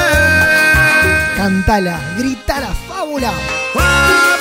Cantala, gritala, fábula. fábula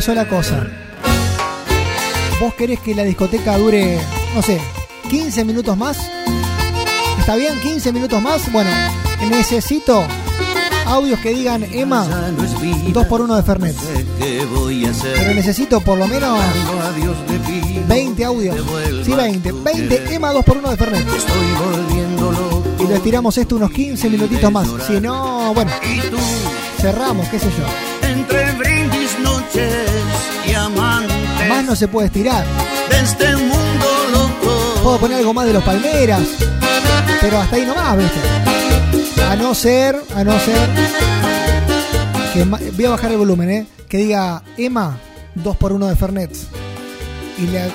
una sola cosa. ¿Vos querés que la discoteca dure, no sé, 15 minutos más? ¿Está bien? ¿15 minutos más? Bueno, necesito audios que digan Emma, Ya no es vida, 2 por 1 de Fernet. Pero necesito por lo menos Cuando a Dios le pido 20 audios. Sí, 20. a 20 querer. Emma 2 por 1 de Fernet. Y lo estiramos esto unos 15 minutitos más. Si no, bueno, cerramos, qué sé yo. Brindis, noches y amantes Más no se puede estirar. de este mundo loco. Puedo poner algo más de los palmeras. Pero hasta ahí nomás, ¿viste? A no ser, a no ser. Que voy a bajar el volumen, ¿eh? Que diga Emma, 2 por 1 de Fernet. Y le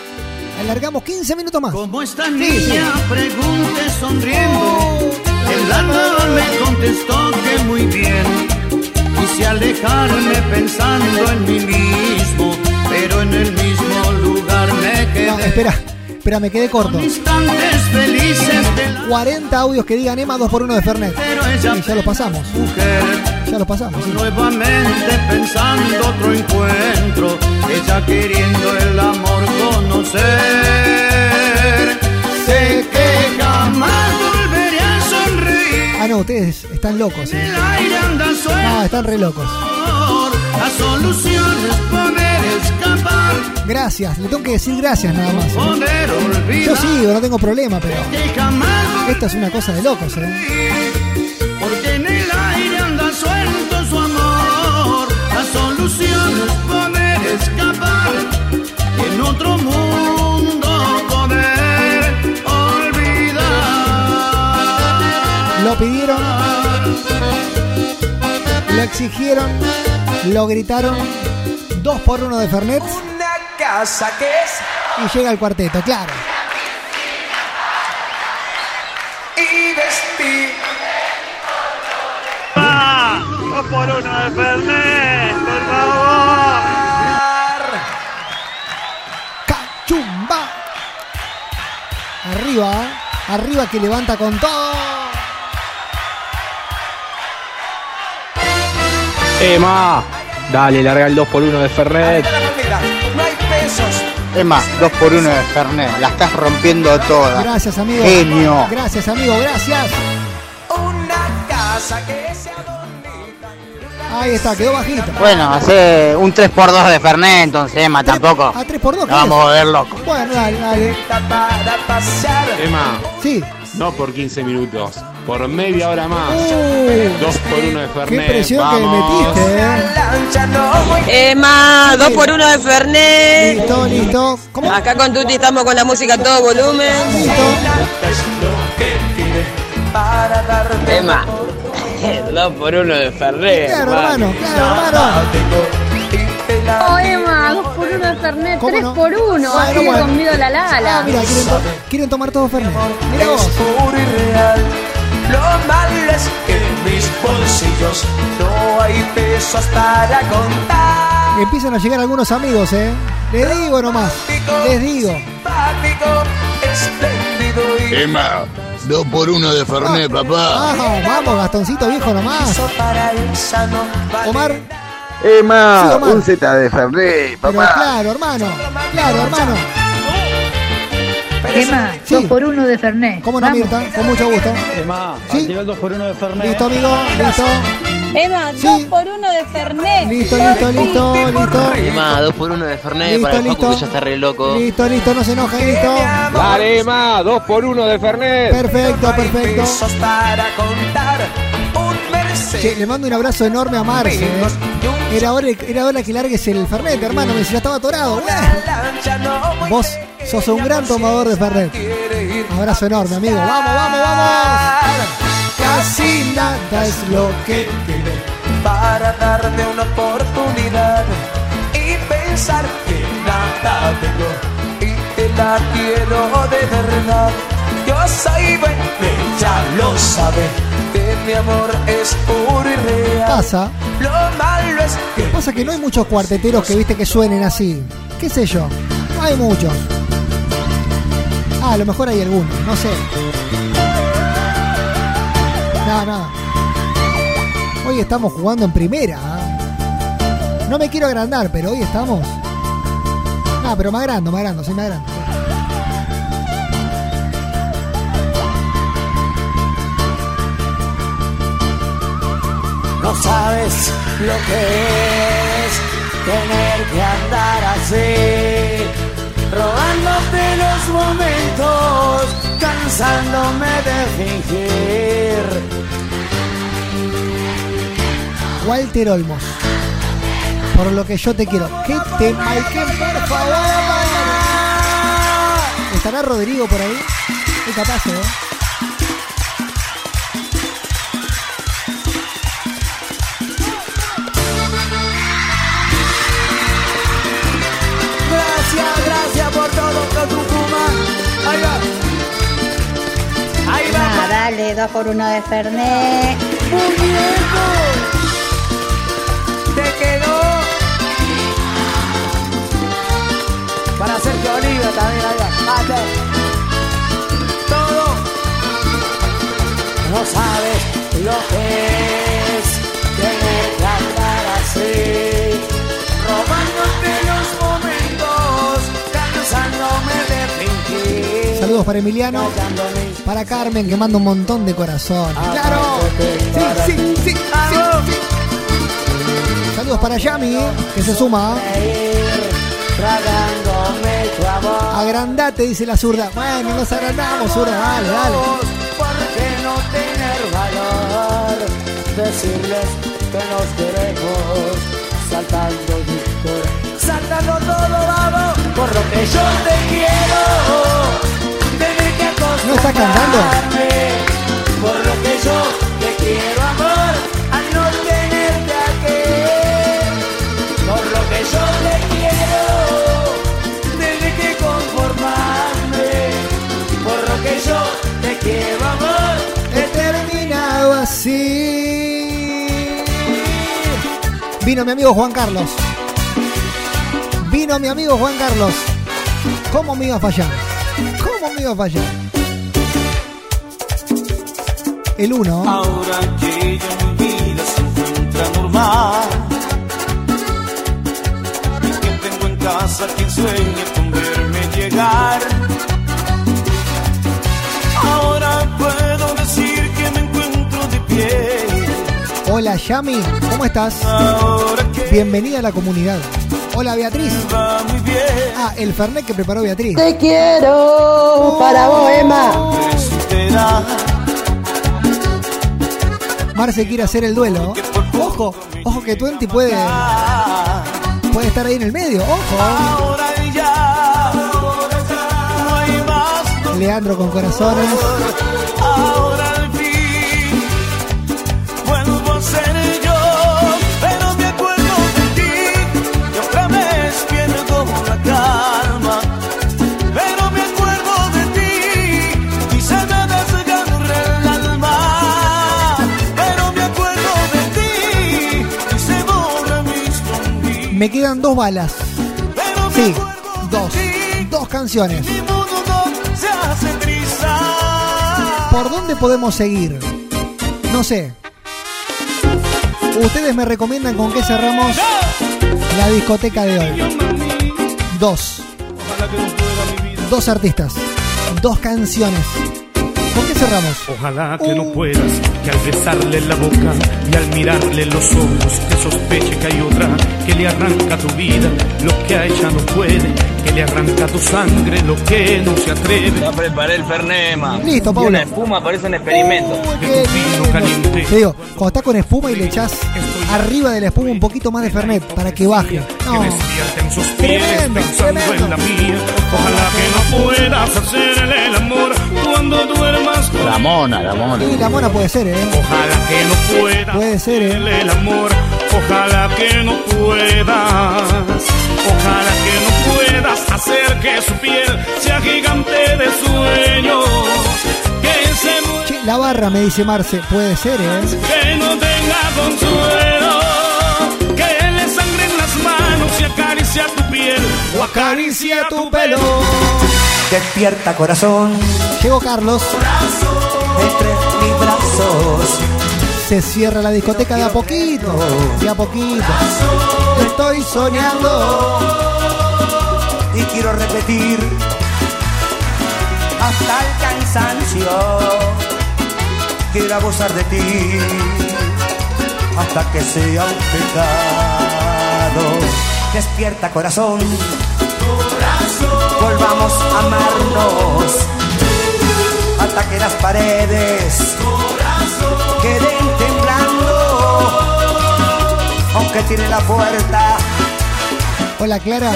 alargamos 15 minutos más. Como esta Sí, niña sí. pregunte sonriendo, el alma me contestó que muy bien. Quise alejarme pensando en mí mismo, pero en el mismo lugar me quedé. No, espera, espera, me quedé corto. Instantes felices de la 40 audios que digan Emma 2 por 1 de Fernet. pero ella Y ya lo pasamos. mujer. Ya lo pasamos. sí. Nuevamente pensando otro encuentro, ella queriendo el amor conocer. Sé que Ah, no, ustedes están locos. ¿eh? No, están re locos. la solución es poder escapar, Gracias, le tengo que decir gracias nada más. ¿eh? Yo sigo, no tengo problema, pero esto es una cosa de locos, ¿eh? Lo pidieron, lo exigieron, lo gritaron. 2 por 1 de Fernet Una casa que es y llega el cuarteto, claro. y vestir. Dos por uno de Fernet, por favor. ¡Cachumba! Arriba, ¿eh? arriba que levanta con todo. Emma, dale, larga el 2 por 1 de Fernet. La moneda, no hay pesos. Emma, 2 por 1 de Fernet. La estás rompiendo toda. Gracias, amigo. Genio. Gracias, amigo, gracias. Una casa que bonita. Ahí está, quedó bajito. Bueno, hace un 3 por 2 de Fernet, entonces, Emma, tampoco. A 3 por 2 Nos vamos a volver locos. Bueno, dale, dale. Emma, Sí, no por 15 minutos, por media hora más. Dos por uno de Qué Fernet. presión que metiste, eh. Emma, dos por uno de Fernet. Listo, listo. ¿Cómo? Acá con Tuti estamos con la música a todo volumen. Emma, dos por uno de Fernet. Claro, hermano, claro, hermano. Oh, Emma, dos por uno de Fernet, ¿Cómo tres no? por uno. Ah, Así no, bueno. conmigo la Ah, Lala. mira, quieren, to- quieren tomar todo Fernet. Mira vos. Lo malo es que en mis bolsillos no hay pesos para contar. Empiezan a llegar algunos amigos, eh. Les digo nomás. Les digo. Simpático, espléndido y Emma, dos por uno de Fernet, papá. Ah, vamos, Gastoncito viejo nomás. Omar, Emma, Sí, Omar. un Z de Fernet, pero papá. claro, hermano. Claro, hermano. Emma, Sí. dos por uno de Fernet. ¿Cómo no. Mirta? Con mucho gusto. Emma, Sí. activa el 2 por 1 de Fernet. Listo, amigo. Listo. Emma, Sí. dos por uno de Fernet. Listo, listo, listo, listo. Emma, dos por uno de Fernet Listo, para el listo. Facu que ya está re loco. Listo, listo, no se enojen, listo. Dale, Emma, dos por uno de Fernet. Perfecto, perfecto. para contar. Che, le mando un abrazo enorme a Marce. eh. Era hora, era hora que largues el Fernet, hermano. Me decía, estaba atorado. Vos sos un gran tomador de Fernet. Abrazo enorme, amigo. Vamos, vamos, vamos. Casi nada es lo que para darte una oportunidad y pensar que nada tengo y te la quiero de verdad. Yo soy bueno, ella lo sabe, que mi amor es puro y real. pasa. Lo malo es que Pasa que no hay muchos cuarteteros que viste que suenen así. ¿Qué sé yo? No hay muchos. Ah, a lo mejor hay algunos, no sé. No, no. Hoy estamos jugando en primera. ¿ah? No me quiero agrandar, pero hoy estamos. No, pero me agrando, me agrando, sí me agrando. no sabes lo que es tener que andar así, robándote los momentos, cansándome de fingir. Walter Olmos. Por lo que yo te quiero. ¿Qué te Maiken, por favor? ¿Estará Rodrigo por ahí? Es capaz, ¿eh? Ahí va. Ahí va. dale, dos por uno de Fernet. Muñeco. Te quedó. Para Sergio Oliva también, ahí va. Mate. Todo. No sabes lo que es tener que andar así. Saludos para Emiliano. Para Carmen, que manda un montón de corazones. ¡Claro! Sí, sí, sí, sí, sí. Saludos para Yami, que se suma. Agrandate, dice la zurda. Bueno, nos agrandamos, zurda. Dale, dale. ¿Por qué no tener valor? Decirles que nos queremos saltando. Saltando todo, vamos. Por lo que yo te quiero. Tener que acostumbrarme. ¿No está cantando? Por lo que yo te quiero, amor. A no tenerte aquí. Por lo que yo te quiero. Tener que conformarme. Por lo que yo te quiero, amor. He terminado así. Vino mi amigo Juan Carlos. Vino mi amigo Juan Carlos. ¿Cómo me iba a fallar? ¿Cómo me iba a fallar? El uno. Ahora que ya mi vida se encuentra normal y que tengo en casa quien sueña con verme llegar. Ahora puedo decir que me encuentro de pie. Hola Yami, ¿cómo estás? Ahora que Bienvenida a la comunidad. Hola Beatriz. va muy bien. Ah, el Fernet que preparó Beatriz. Te quiero para vos, Emma. Espera, Marce quiere hacer el duelo. Ojo, ojo que Twenty puede, puede estar ahí en el medio. Ojo. Leandro con corazones. Me quedan dos balas. Sí, dos. Dos canciones. ¿Por dónde podemos seguir? No sé. Ustedes me recomiendan con qué cerramos la discoteca de hoy. Dos. Dos artistas. Dos canciones. ¿Con qué cerramos? Ojalá que no puedas, que al besarle la boca y al mirarle los ojos, que sospeche que hay otra que le arranca tu vida, lo que a ella no puede, que le arranca tu sangre, lo que no se atreve. Ya preparé el Fernema. Listo, Y Paulo. una espuma parece un experimento. Vino caliente. Te digo, cuando está con espuma y le echas arriba de la espuma un poquito más de Fernet para que baje. No. Sus pies Tremendo, pensando en la mía. Ojalá que no puedas hacerle el amor cuando duermas La mona, la mona. Y la mona puede ser, ¿eh? Ojalá que no puedas Puede ser, ¿eh? el amor. Ojalá que no puedas. Ojalá que no puedas hacer que su piel sea gigante de sueños. Que se Che, la barra, me dice Marce. Puede ser, ¿eh? Que no tenga consuelo. Que le sangre en las manos y acaricia tu piel o acaricia tu pelo. Despierta corazón Llegó Carlos. entre mis brazos. Se cierra la discoteca de a poquito. De a poquito. Estoy soñando. y quiero repetir hasta el cansancio. Quiero abusar de ti hasta que sea un pecado. Despierta corazón, volvamos a amarnos hasta que las paredes queden temblando. Aunque tiene la puerta Hola, Clara.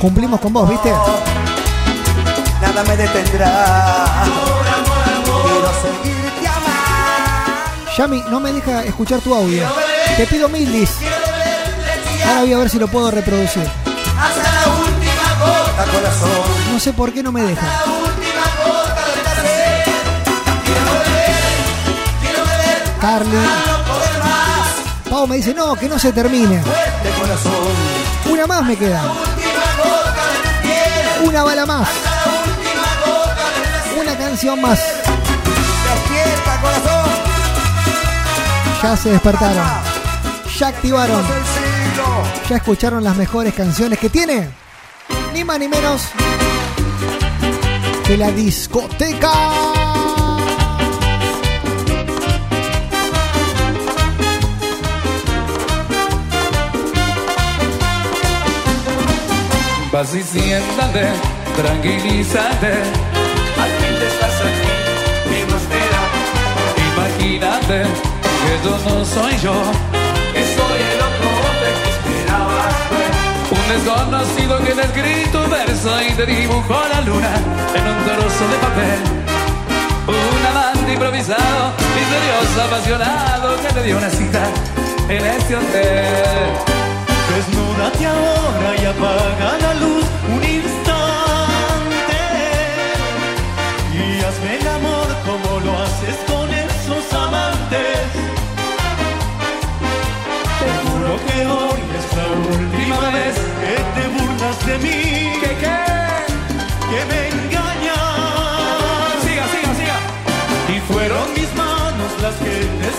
Cumplimos con vos, ¿viste? nada me detendrá. Yami, no me deja escuchar tu audio. Te pido mil dis. Ahora voy a ver si lo puedo reproducir. No sé por qué no me deja. Carly. Pau me dice, no, que no se termine. Una más me queda. Una bala más. Una canción más. Ya se despertaron. Ya activaron. Ya escucharon las mejores canciones que tiene. Ni más ni menos que la discoteca. Vas y siéntate, tranquilízate. Al fin estás aquí, ¿qué más te da? Imagínate yo no soy yo, que soy el otro hombre que esperabas. Un desconocido que te escrito un verso y te dibujó la luna en un trozo de papel. Un amante improvisado, misterioso, apasionado que te dio una cita en este hotel. Desnúdate ahora y apaga la luz un instante que hoy es la última vez que te burlas de mí, ¿Qué qué? que me engañas. Siga, siga, siga. Y fueron mis manos las que te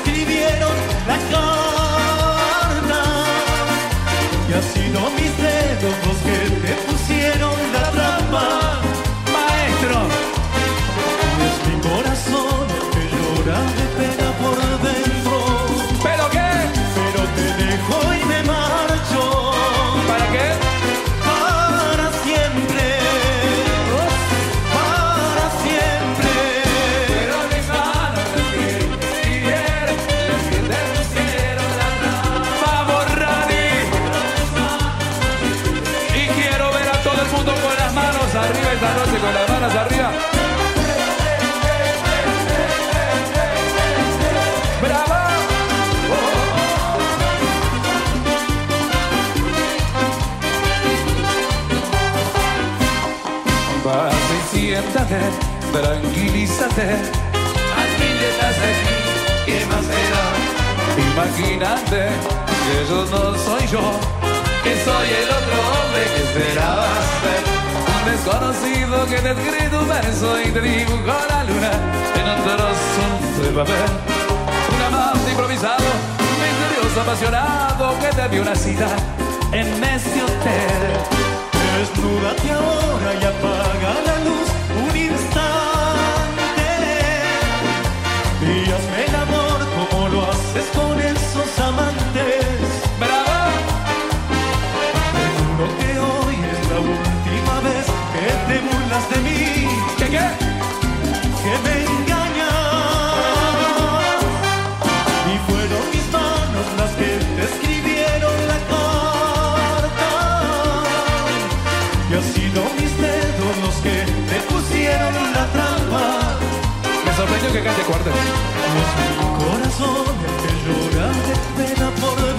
Tranquilízate, al fin estás aquí, ¿qué más será? Imagínate que yo no soy yo, que soy el otro hombre que esperabas ver. Un desconocido que te escribe un verso y te dibujó la luna en un trozo de papel. Un amante improvisado, misterioso, apasionado que te dio una cita en ese hotel. Desnúdate ahora y apaga la luz un instante y hazme el amor como lo haces con esos amantes. ¡Bravo! Te juro que hoy es la última vez que te burlas de mí. que cante cuarteto. Corazón que llora pena por